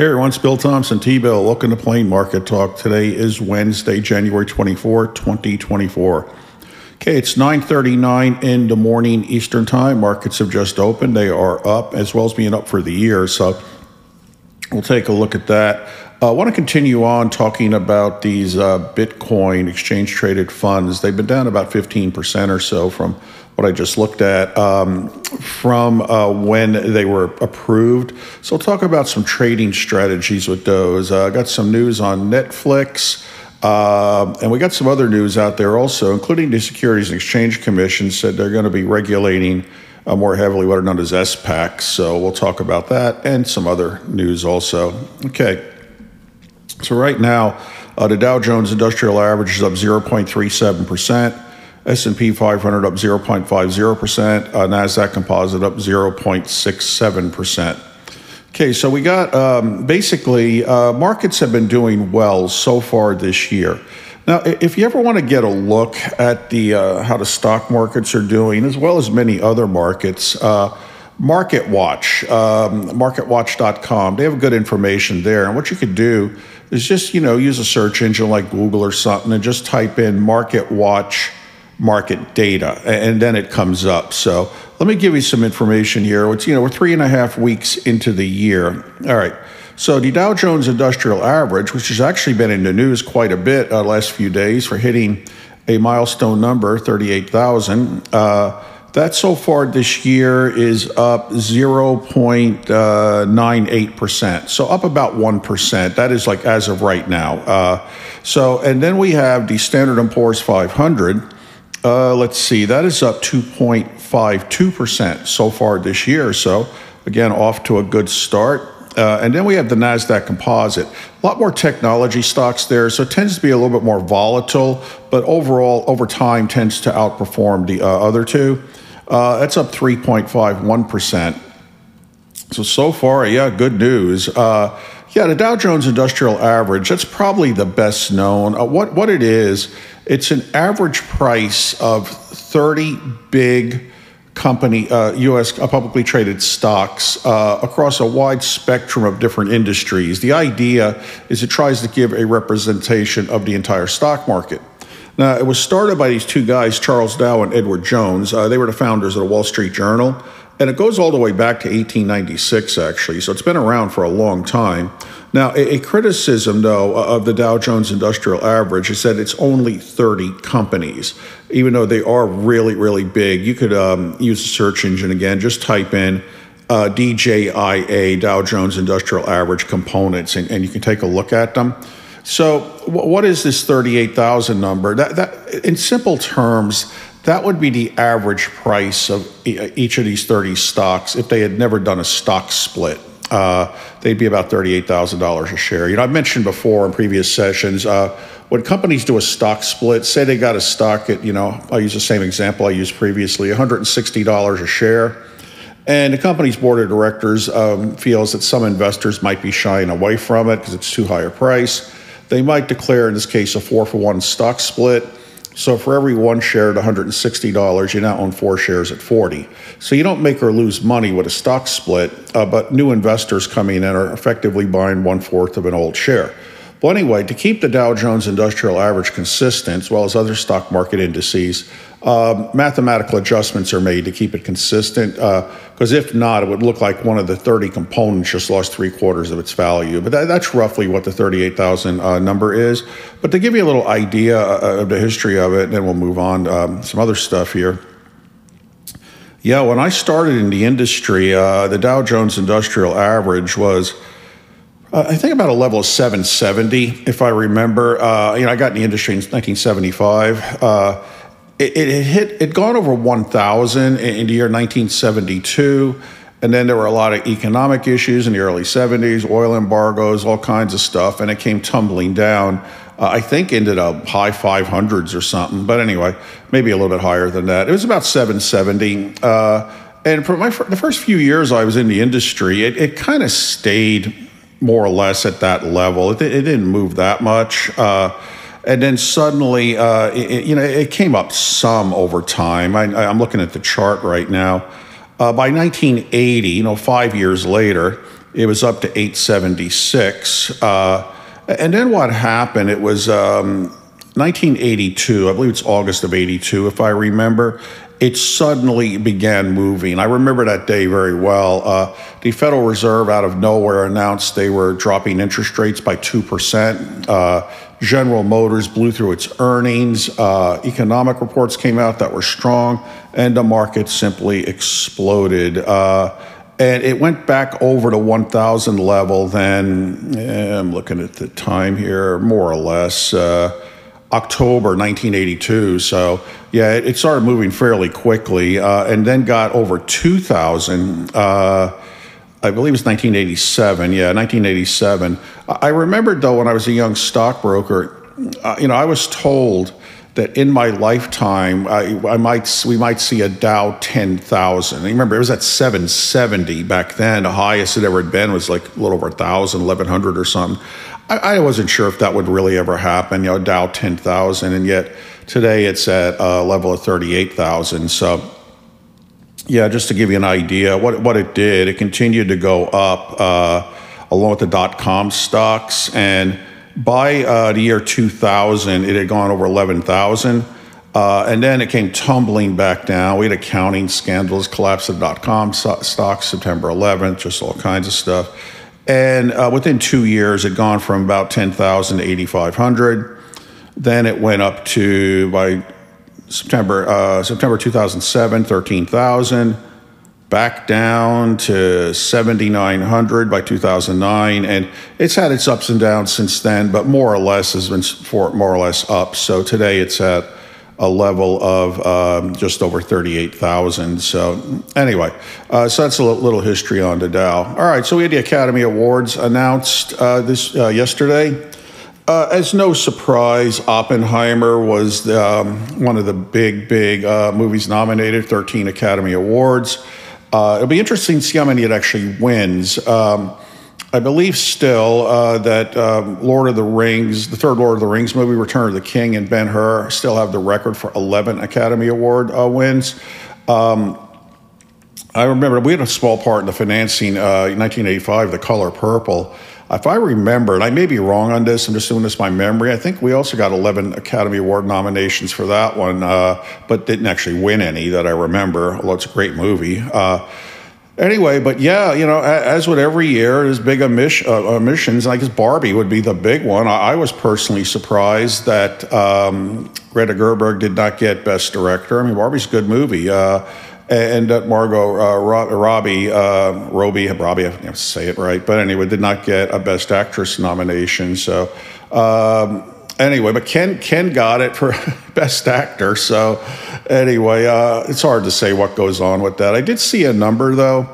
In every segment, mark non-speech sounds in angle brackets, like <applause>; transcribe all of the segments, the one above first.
Hey everyone, it's Bill Thompson, T-Bill. Welcome to Plain Market Talk. Today is Wednesday, January 24, 2024. Okay, it's 9.39 in the morning Eastern Time. Markets have just opened. They are up, as well as being up for the year. So we'll take a look at that. Uh, I want to continue on talking about these uh, Bitcoin exchange-traded funds. They've been down about 15% or so from what I just looked at um, from uh, when they were approved. So I'll talk about some trading strategies with those. Uh, I got some news on Netflix. Uh, and we got some other news out there also, including the Securities and Exchange Commission said they're going to be regulating uh, more heavily what are known as SPACs. So we'll talk about that and some other news also. Okay. So right now, uh, the Dow Jones Industrial Average is up 0.37 percent. S&P 500 up 0.50%, uh, Nasdaq Composite up 0.67%. Okay, so we got um, basically uh, markets have been doing well so far this year. Now, if you ever want to get a look at the uh, how the stock markets are doing, as well as many other markets, uh, Market Watch, um, MarketWatch.com, they have good information there. And what you could do is just you know use a search engine like Google or something, and just type in Market Watch market data, and then it comes up. So let me give you some information here. It's, you know, we're three and a half weeks into the year. All right. So the Dow Jones Industrial Average, which has actually been in the news quite a bit uh, last few days for hitting a milestone number, 38,000. Uh, that so far this year is up 0.98%. So up about 1%. That is like as of right now. Uh, so, and then we have the Standard & Poor's 500 uh, let's see, that is up 2.52% so far this year. So, again, off to a good start. Uh, and then we have the NASDAQ composite. A lot more technology stocks there, so it tends to be a little bit more volatile, but overall, over time, tends to outperform the uh, other two. Uh, that's up 3.51%. So, so far, yeah, good news. Uh, yeah, the Dow Jones Industrial Average, that's probably the best known. Uh, what, what it is, it's an average price of 30 big company, uh, U.S. Uh, publicly traded stocks uh, across a wide spectrum of different industries. The idea is it tries to give a representation of the entire stock market. Now, it was started by these two guys, Charles Dow and Edward Jones. Uh, they were the founders of the Wall Street Journal. And it goes all the way back to 1896, actually. So it's been around for a long time. Now, a, criticism, though, of the Dow Jones Industrial Average is that it's only 30 companies, even though they are really, really big. You could um, use a search engine again, just type in uh, DJIA, Dow Jones Industrial Average components, and, and you can take a look at them. So, what is this 38,000 number? That, that, in simple terms, that would be the average price of each of these 30 stocks if they had never done a stock split uh, they'd be about $38,000 a share. You know, I've mentioned before in previous sessions, uh, when companies do a stock split, say they got a stock at, you know, I'll use the same example I used previously, $160 a share. And the company's board of directors um, feels that some investors might be shying away from it because it's too high a price. They might declare, in this case, a four for one stock split so for every one share at $160, you now own four shares at 40. So you don't make or lose money with a stock split, uh, but new investors coming in are effectively buying one fourth of an old share. Well, anyway, to keep the Dow Jones Industrial Average consistent, as well as other stock market indices, um, mathematical adjustments are made to keep it consistent. Because uh, if not, it would look like one of the 30 components just lost three quarters of its value. But that, that's roughly what the 38,000 uh, number is. But to give you a little idea uh, of the history of it, and then we'll move on um, some other stuff here. Yeah, when I started in the industry, uh, the Dow Jones Industrial Average was uh, I think about a level of 770, if I remember. Uh, you know, I got in the industry in 1975. Uh, it, it hit, it gone over 1,000 in the year 1972. And then there were a lot of economic issues in the early 70s, oil embargoes, all kinds of stuff, and it came tumbling down. Uh, I think ended up high 500s or something, but anyway, maybe a little bit higher than that. It was about 770. Uh, and for my the first few years I was in the industry, it, it kind of stayed more or less at that level. It, it didn't move that much. Uh, and then suddenly, uh, it, you know, it came up some over time. I, am looking at the chart right now. Uh, by 1980, you know, five years later, it was up to 876. Uh, and then what happened? It was um, 1982. I believe it's August of 82, if I remember it suddenly began moving. I remember that day very well. Uh, the Federal Reserve, out of nowhere, announced they were dropping interest rates by 2%. Uh, General Motors blew through its earnings. Uh, economic reports came out that were strong, and the market simply exploded. Uh, and it went back over to 1,000 level then, eh, I'm looking at the time here, more or less. October 1982. So, yeah, it, it started moving fairly quickly uh, and then got over 2,000. Uh, I believe it's 1987. Yeah, 1987. I remembered, though, when I was a young stockbroker, uh, you know, I was told that in my lifetime, I, I, might we might see a Dow 10,000. Remember, it was at 770 back then. The highest it ever had been was like a little over 1,000, 1,100 or something. I, I wasn't sure if that would really ever happen, you know, Dow 10,000, and yet today it's at a level of 38,000. So, yeah, just to give you an idea, what, what it did, it continued to go up uh, along with the dot com stocks. And by uh, the year 2000, it had gone over 11,000. Uh, and then it came tumbling back down. We had accounting scandals, collapse of dot com stocks September 11th, just all kinds of stuff. And uh, within two years, it gone from about 10,000 to 8,500. Then it went up to, by September, uh, September 2007, 13,000. Back down to 7,900 by 2009. And it's had its ups and downs since then, but more or less has been more or less up. So today it's at a level of um, just over 38,000. So, anyway, uh, so that's a little history on the Dow. All right, so we had the Academy Awards announced uh, this uh, yesterday. Uh, as no surprise, Oppenheimer was um, one of the big, big uh, movies nominated, 13 Academy Awards. Uh, it'll be interesting to see how many it actually wins. Um, I believe still uh, that um, Lord of the Rings, the third Lord of the Rings movie, Return of the King, and Ben Hur still have the record for 11 Academy Award uh, wins. Um, I remember we had a small part in the financing uh, in 1985, The Color Purple. If I remember, and I may be wrong on this, I'm just doing this by memory. I think we also got 11 Academy Award nominations for that one, uh, but didn't actually win any that I remember, although it's a great movie. Uh, Anyway, but yeah, you know, as with every year, there's big omission, uh, omissions. I guess Barbie would be the big one. I, I was personally surprised that um, Greta Gerwig did not get Best Director. I mean, Barbie's a good movie. Uh, and that Margot uh, Robbie, uh, Robbie, Robbie, I say it right, but anyway, did not get a Best Actress nomination. So, um, anyway, but Ken Ken got it for <laughs> best actor. So anyway, uh, it's hard to say what goes on with that. I did see a number though.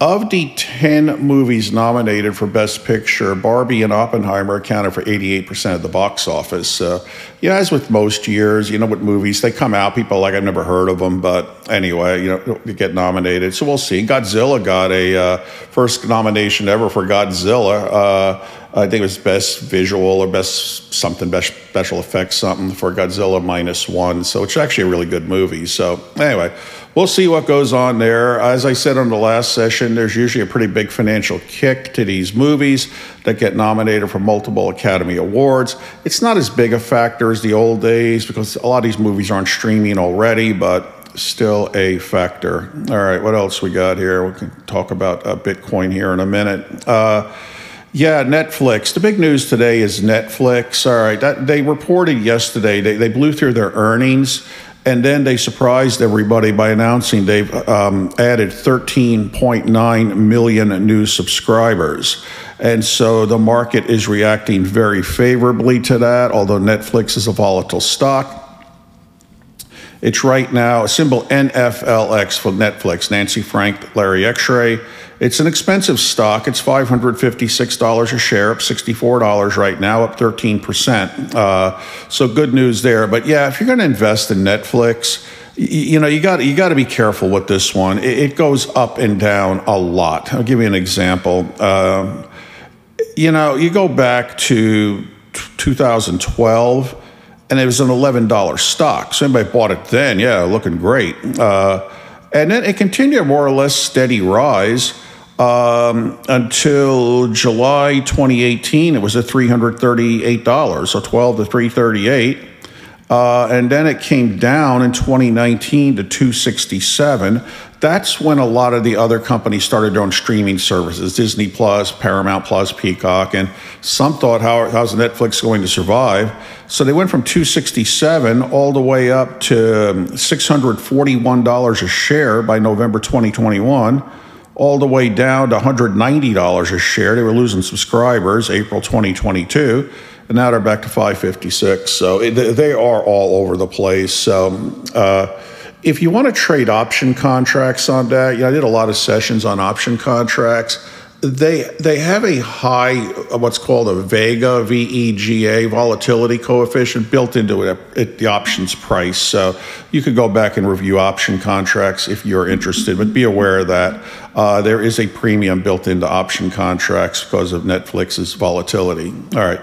Of the 10 movies nominated for Best Picture, Barbie and Oppenheimer accounted for 88% of the box office. Uh, yeah, as with most years, you know, with movies, they come out, people like, I've never heard of them, but anyway, you know, get nominated. So we'll see. Godzilla got a uh, first nomination ever for Godzilla. I think it was best visual or best something, best special effects something for Godzilla minus one. So it's actually a really good movie. So anyway, we'll see what goes on there. As I said on the last session, there's usually a pretty big financial kick to these movies that get nominated for multiple Academy Awards. It's not as big a factor as the old days because a lot of these movies aren't streaming already, but still a factor. All right, what else we got here? We can talk about uh, Bitcoin here in a minute. Uh, yeah, Netflix. The big news today is Netflix. All right, that, they reported yesterday they, they blew through their earnings and then they surprised everybody by announcing they've um, added 13.9 million new subscribers. And so the market is reacting very favorably to that, although Netflix is a volatile stock. It's right now, a symbol NFLX for Netflix, Nancy Frank, Larry X-Ray. It's an expensive stock. It's $556 a share, up $64 right now, up 13%. Uh, so good news there. But yeah, if you're going to invest in Netflix, you know you got you got to be careful with this one. It, it, goes up and down a lot. I'll give you an example. Um, you know, you go back to 2012 and it was an $11 stock. So anybody bought it then, yeah, looking great. Uh, and then it continued a more or less steady rise um, until July 2018. It was at $338, so 12 to 338. Uh, and then it came down in 2019 to 267 that's when a lot of the other companies started doing streaming services Disney Plus, Paramount Plus, Peacock, and some thought, How, how's Netflix going to survive? So they went from 267 all the way up to $641 a share by November 2021, all the way down to $190 a share. They were losing subscribers April 2022 and now they're back to 556 so they are all over the place so uh, if you want to trade option contracts on that, yeah, I did a lot of sessions on option contracts. They they have a high what's called a Vega V E G A volatility coefficient built into it at the options price. So you could go back and review option contracts if you're interested, but be aware of that. Uh, there is a premium built into option contracts because of Netflix's volatility. All right,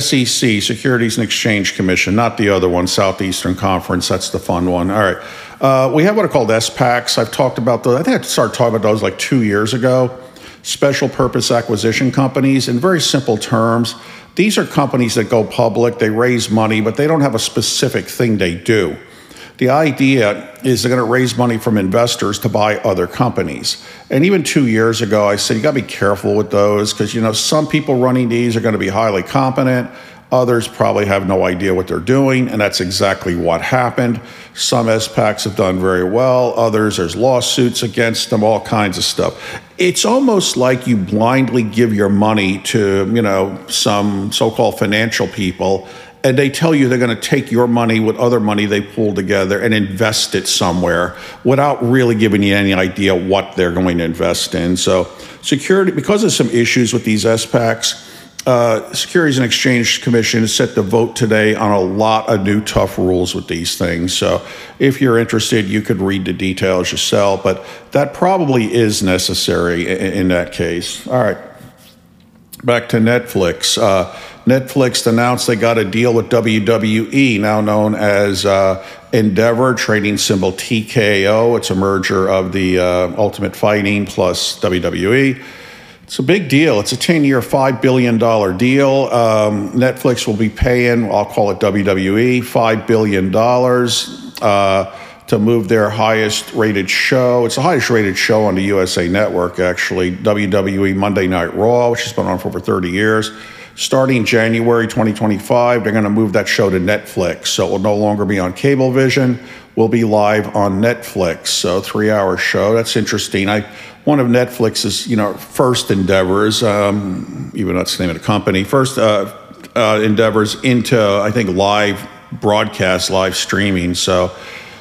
SEC Securities and Exchange Commission, not the other one, Southeastern Conference. That's the fun one. All right. Uh, we have what are called SPACs. I've talked about those. I think I started talking about those like two years ago. Special purpose acquisition companies. In very simple terms, these are companies that go public, they raise money, but they don't have a specific thing they do. The idea is they're going to raise money from investors to buy other companies. And even two years ago, I said you got to be careful with those because you know some people running these are going to be highly competent. Others probably have no idea what they're doing, and that's exactly what happened. Some SPACs have done very well, others, there's lawsuits against them, all kinds of stuff. It's almost like you blindly give your money to, you know, some so called financial people, and they tell you they're going to take your money with other money they pull together and invest it somewhere without really giving you any idea what they're going to invest in. So, security, because of some issues with these SPACs, uh, Securities and Exchange Commission is set to vote today on a lot of new tough rules with these things. So, if you're interested, you could read the details yourself, but that probably is necessary in, in that case. All right, back to Netflix. Uh, Netflix announced they got a deal with WWE, now known as uh, Endeavor, trading symbol TKO. It's a merger of the uh, Ultimate Fighting plus WWE. It's a big deal. It's a 10 year, $5 billion deal. Um, Netflix will be paying, I'll call it WWE, $5 billion uh, to move their highest rated show. It's the highest rated show on the USA Network, actually, WWE Monday Night Raw, which has been on for over 30 years. Starting January 2025, they're going to move that show to Netflix. So it will no longer be on Cablevision, will be live on Netflix. So three hour show. That's interesting. I one of Netflix's, you know, first endeavors, um, even though that's the name of the company, first uh, uh, endeavors into, I think, live broadcast, live streaming. So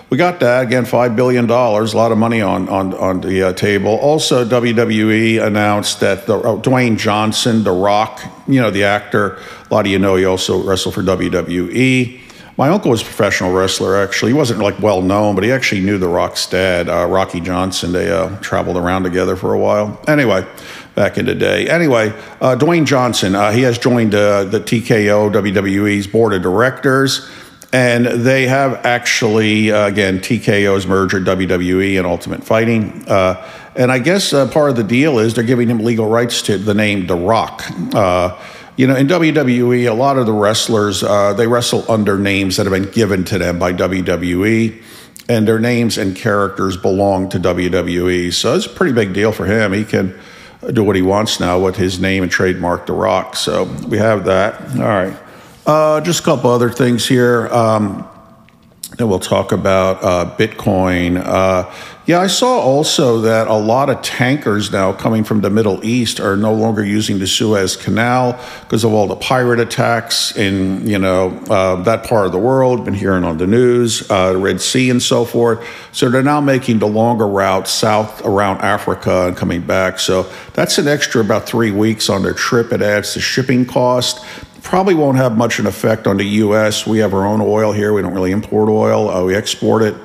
we got that again, five billion dollars, a lot of money on on on the uh, table. Also, WWE announced that the, uh, Dwayne Johnson, The Rock, you know, the actor, a lot of you know he also wrestled for WWE. My uncle was a professional wrestler, actually. He wasn't like well known, but he actually knew The Rock's dad, uh, Rocky Johnson. They uh, traveled around together for a while. Anyway, back in the day. Anyway, uh, Dwayne Johnson, uh, he has joined uh, the TKO WWE's board of directors. And they have actually, uh, again, TKO's merger, WWE and Ultimate Fighting. and I guess part of the deal is they're giving him legal rights to the name The Rock. You know, in WWE, a lot of the wrestlers uh, they wrestle under names that have been given to them by WWE, and their names and characters belong to WWE. So it's a pretty big deal for him. He can do what he wants now with his name and trademark The Rock. So we have that. All right. Uh, just a couple other things here. Um, Then we'll talk about uh, Bitcoin. Uh, yeah, I saw also that a lot of tankers now coming from the Middle East are no longer using the Suez Canal because of all the pirate attacks in you know uh, that part of the world. Been hearing on the news, uh, Red Sea and so forth. So they're now making the longer route south around Africa and coming back. So that's an extra about three weeks on their trip. It adds to shipping cost probably won't have much of an effect on the U.S. We have our own oil here. We don't really import oil. Uh, we export it.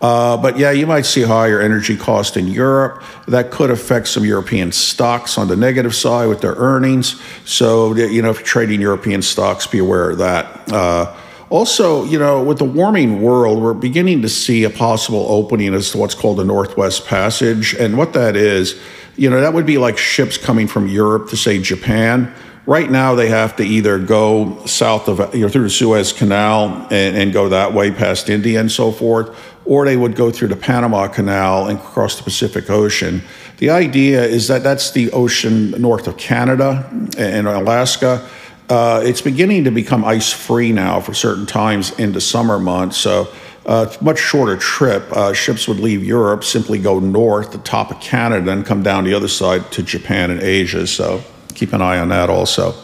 Uh, but yeah, you might see higher energy cost in Europe. That could affect some European stocks on the negative side with their earnings. So, you know, if you're trading European stocks, be aware of that. Uh, also, you know, with the warming world, we're beginning to see a possible opening as to what's called the Northwest Passage. And what that is, you know, that would be like ships coming from Europe to, say, Japan Right now, they have to either go south of, you know, through the Suez Canal and, and, go that way past India and so forth, or they would go through the Panama Canal and cross the Pacific Ocean. The idea is that that's the ocean north of Canada and Alaska. Uh, it's beginning to become ice free now for certain times in the summer months. So, uh, much shorter trip. Uh, ships would leave Europe, simply go north, the top of Canada, and come down the other side to Japan and Asia. So, keep an eye on that also.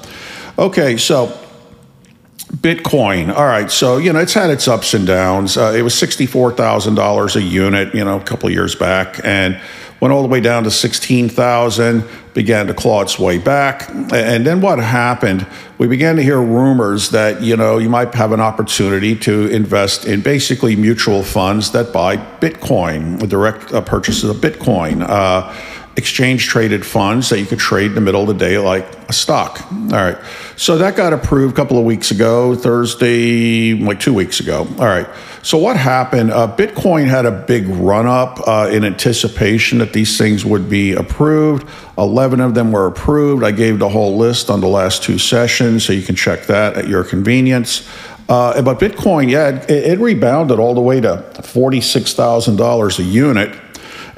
Okay, so Bitcoin. All right, so you know it's had its ups and downs. Uh, it was sixty-four thousand dollars a unit, you know, a couple years back, and went all the way down to sixteen thousand. Began to claw its way back, and then what happened? We began to hear rumors that you know you might have an opportunity to invest in basically mutual funds that buy Bitcoin, direct uh, purchases of Bitcoin. Uh, exchange traded funds that you could trade in the middle of the day like a stock. All right. So that got approved a couple of weeks ago, Thursday, like two weeks ago. All right. So what happened? Uh, Bitcoin had a big run up uh, in anticipation that these things would be approved. 11 of them were approved. I gave the whole list on the last two sessions, so you can check that at your convenience. Uh, but Bitcoin, yeah, it, it rebounded all the way to $46,000 a unit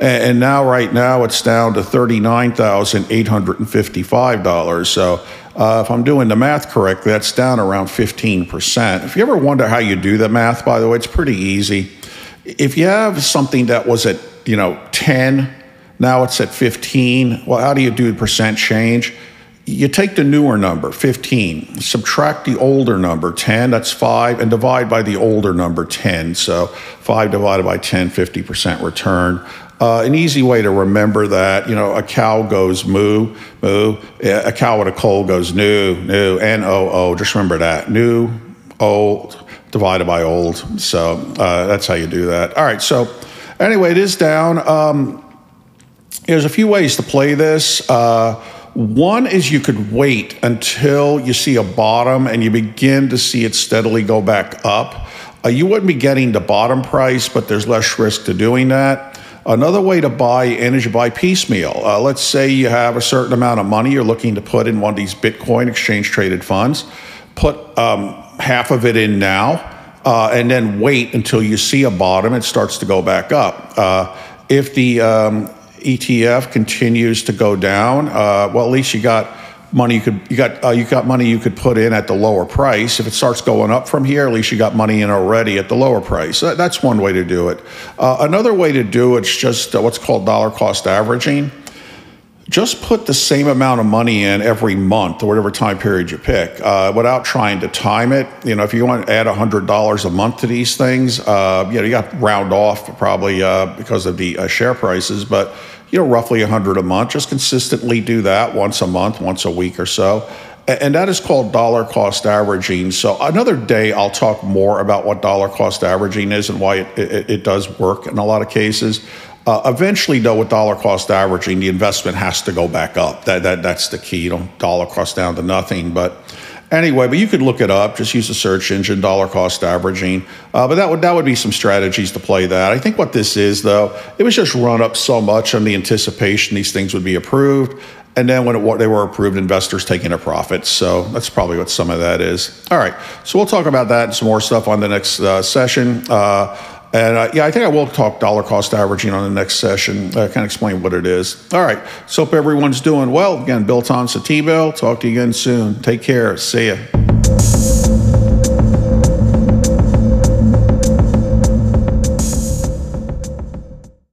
and now right now it's down to $39,855. So uh, if I'm doing the math correctly, that's down around 15%. If you ever wonder how you do the math, by the way, it's pretty easy. If you have something that was at, you know, 10, now it's at 15, well, how do you do the percent change? You take the newer number, 15, subtract the older number, 10, that's 5, and divide by the older number, 10. So 5 divided by 10, 50% return. Uh, an easy way to remember that, you know, a cow goes moo, moo. A cow with a cold goes new, new, N O O. Just remember that. New, old, divided by old. So uh, that's how you do that. All right. So anyway, it is down. Um, there's a few ways to play this. Uh, one is you could wait until you see a bottom and you begin to see it steadily go back up. Uh, you wouldn't be getting the bottom price, but there's less risk to doing that. Another way to buy in is buy piecemeal. Uh, let's say you have a certain amount of money you're looking to put in one of these Bitcoin exchange traded funds. Put um, half of it in now, uh, and then wait until you see a bottom. It starts to go back up. Uh, if the um, ETF continues to go down, uh, well, at least you got money you could you got uh, you got money you could put in at the lower price. If it starts going up from here, at least you got money in already at the lower price. That, that's one way to do it. Uh, another way to do it's just uh, what's called dollar cost averaging. Just put the same amount of money in every month or whatever time period you pick, uh, without trying to time it. You know, if you want to add hundred dollars a month to these things, uh, you know, you got round off probably uh, because of the share prices, but you know, roughly 100 a month. Just consistently do that once a month, once a week or so. And that is called dollar cost averaging. So, another day, I'll talk more about what dollar cost averaging is and why it, it, it does work in a lot of cases. Uh, eventually, though, with dollar cost averaging, the investment has to go back up. That, that That's the key. You don't dollar cost down to nothing. But Anyway, but you could look it up. Just use the search engine, dollar cost averaging. Uh, but that would that would be some strategies to play that. I think what this is, though, it was just run up so much on the anticipation these things would be approved, and then when it, they were approved, investors taking a profit. So that's probably what some of that is. All right, so we'll talk about that and some more stuff on the next uh, session. Uh, and uh, yeah, I think I will talk dollar cost averaging on the next session. I of explain what it is. All right. So hope everyone's doing well. Again, Bill Tom Talk to you again soon. Take care. See ya.